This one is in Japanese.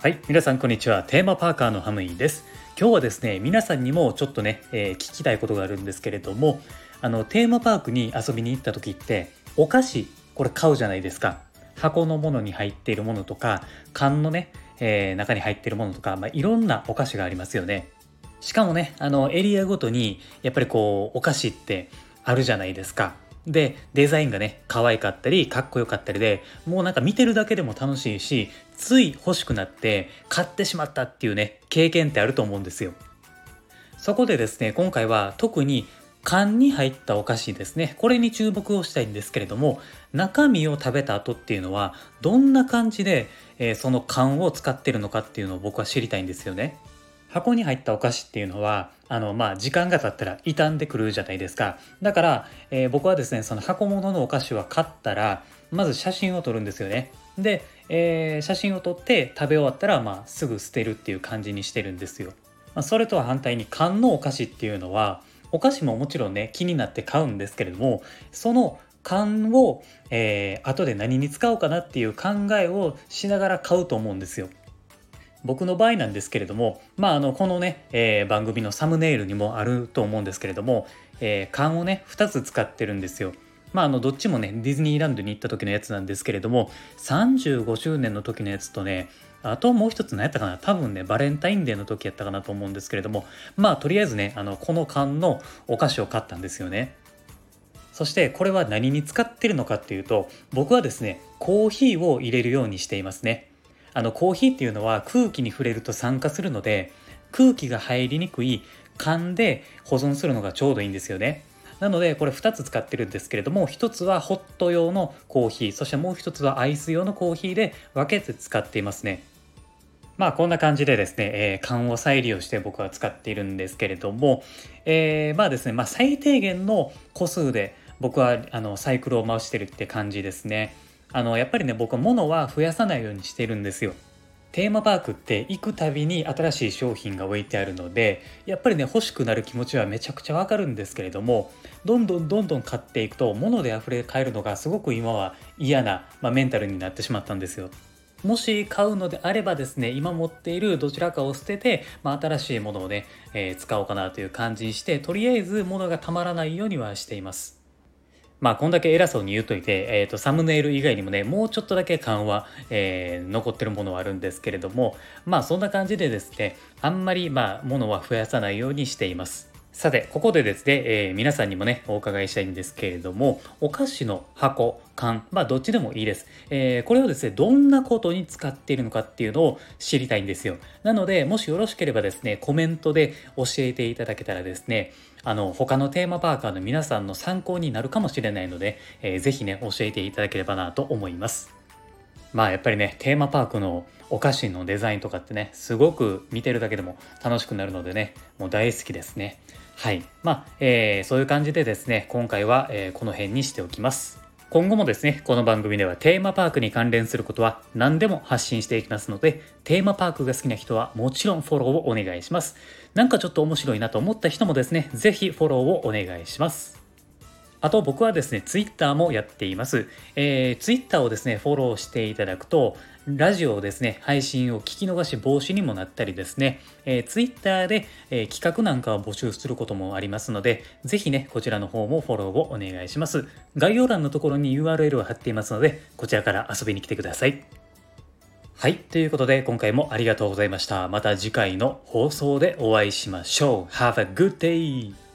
はい皆さんこんにちは。テーマパーカーのハムイです。今日はですね皆さんにもちょっとね、えー、聞きたいことがあるんですけれどもあのテーマパークに遊びに行った時ってお菓子これ買うじゃないですか。箱のものに入っているものとか缶のね、えー、中に入っているものとか、まあ、いろんなお菓子がありますよね。しかもねあのエリアごとにやっぱりこうお菓子ってあるじゃないですか。でデザインがね可愛かったりかっこよかったりでもうなんか見てるだけでも楽しいしつい欲しくなって買ってしまったっていうね経験ってあると思うんですよ。そこでですね今回は特に缶に入ったお菓子ですね。これに注目をしたいんですけれども中身を食べた後っていうのはどんな感じで、えー、その缶を使ってるのかっていうのを僕は知りたいんですよね。箱に入ったお菓子っていうのはあのまあ時間が経ったら傷んでくるじゃないですか。だから、えー、僕はですねその箱物のお菓子は買ったらまず写真を撮るんですよね。で、えー、写真を撮って食べ終わったら、まあ、すぐ捨てるっていう感じにしてるんですよ、まあ、それとは反対に缶のお菓子っていうのはお菓子ももちろんね気になって買うんですけれどもその缶を、えー、後で何に使おうかなっていう考えをしながら買うと思うんですよ。僕の場合なんですけれども、まあ、あのこのね、えー、番組のサムネイルにもあると思うんですけれども、えー、缶をね2つ使ってるんですよ。まあ、あのどっちもねディズニーランドに行った時のやつなんですけれども35周年の時のやつとねあともう一つ何やったかな多分ねバレンタインデーの時やったかなと思うんですけれどもまあとりあえずねあのこの缶のお菓子を買ったんですよね。そしてこれは何に使ってるのかっていうと僕はですねコーヒーを入れるようにしていますね。あのコーヒーっていうのは空気に触れると酸化するので空気が入りにくい缶で保存するのがちょうどいいんですよね。なのでこれ2つ使ってるんですけれども1つはホット用のコーヒーそしてもう1つはアイス用のコーヒーで分けて使っていますね。まあこんな感じでですね、えー、缶を再利用して僕は使っているんですけれども、えー、まあですね、まあ最低限の個数で僕はあのサイクルを回してるって感じですね。あのやっぱりね僕は物は増やさないようにしてるんですよ。テーマパークって行くたびに新しい商品が置いてあるのでやっぱりね欲しくなる気持ちはめちゃくちゃわかるんですけれどもどんどんどんどん買っていくと物で溢れ返るのがすごく今は嫌な、まあ、メンタルになってしまったんですよ。もし買うのであればですね今持っているどちらかを捨てて、まあ、新しいものをね、えー、使おうかなという感じにしてとりあえず物がたまらないようにはしています。まあ、こんだけ偉そうに言うといて、えーと、サムネイル以外にもね、もうちょっとだけ緩和、えー、残ってるものはあるんですけれども、まあ、そんな感じでですね、あんまり、まあ、物は増やさないようにしています。さて、ここでですね、えー、皆さんにもね、お伺いしたいんですけれども、お菓子の箱、缶、まあ、どっちでもいいです。えー、これをですね、どんなことに使っているのかっていうのを知りたいんですよ。なので、もしよろしければですね、コメントで教えていただけたらですね、あの、他のテーマパーカーの皆さんの参考になるかもしれないので、えー、ぜひね、教えていただければなと思います。まあやっぱりねテーマパークのお菓子のデザインとかってねすごく見てるだけでも楽しくなるのでねもう大好きですね。はい。まあ、えー、そういう感じでですね今回は、えー、この辺にしておきます。今後もですねこの番組ではテーマパークに関連することは何でも発信していきますのでテーマパークが好きな人はもちろんフォローをお願いします。なんかちょっと面白いなと思った人もですね是非フォローをお願いします。あと僕はですね、ツイッターもやっています。えー、ツイッターをですね、フォローしていただくと、ラジオをですね、配信を聞き逃し防止にもなったりですね、えー、ツイッターで、えー、企画なんかを募集することもありますので、ぜひね、こちらの方もフォローをお願いします。概要欄のところに URL を貼っていますので、こちらから遊びに来てください。はい。ということで、今回もありがとうございました。また次回の放送でお会いしましょう。Have a good day!